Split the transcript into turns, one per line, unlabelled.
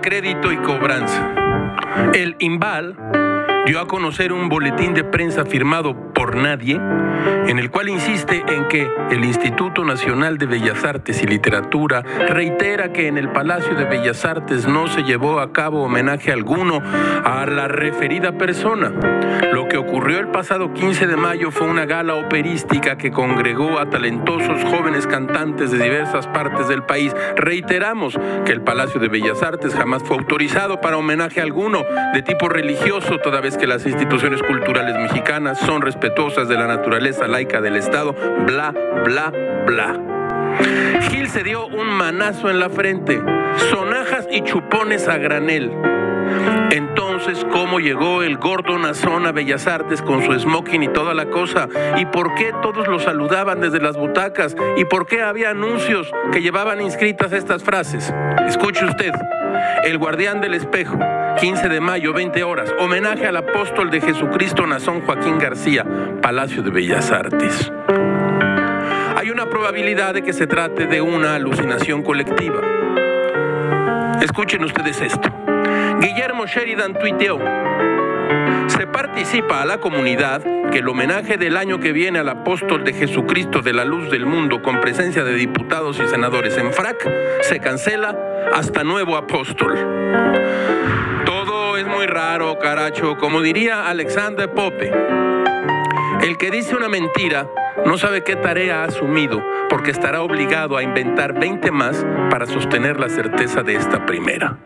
crédito y cobranza. El IMBAL dio a conocer un boletín de prensa firmado por nadie, en el cual insiste en que el Instituto Nacional de Bellas Artes y Literatura reitera que en el Palacio de Bellas Artes no se llevó a cabo homenaje alguno a la referida persona. Lo que ocurrió el pasado 15 de mayo fue una gala operística que congregó a talentosos jóvenes cantantes de diversas partes del país. Reiteramos que el Palacio de Bellas Artes jamás fue autorizado para homenaje alguno de tipo religioso, toda vez que las instituciones culturales mexicanas son respetuosas de la naturaleza laica del Estado, bla, bla, bla. Gil se dio un manazo en la frente, sonajas y chupones a granel. Entonces, ¿cómo llegó el gordo Nazón a Bellas Artes con su smoking y toda la cosa? ¿Y por qué todos lo saludaban desde las butacas? ¿Y por qué había anuncios que llevaban inscritas estas frases? Escuche usted, El Guardián del Espejo, 15 de mayo, 20 horas, homenaje al apóstol de Jesucristo Nazón Joaquín García, Palacio de Bellas Artes. Hay una probabilidad de que se trate de una alucinación colectiva. Escuchen ustedes esto. Guillermo Sheridan tuiteó, se participa a la comunidad que el homenaje del año que viene al apóstol de Jesucristo de la luz del mundo con presencia de diputados y senadores en FRAC se cancela hasta nuevo apóstol. Todo es muy raro, caracho, como diría Alexander Pope. El que dice una mentira no sabe qué tarea ha asumido porque estará obligado a inventar 20 más para sostener la certeza de esta primera.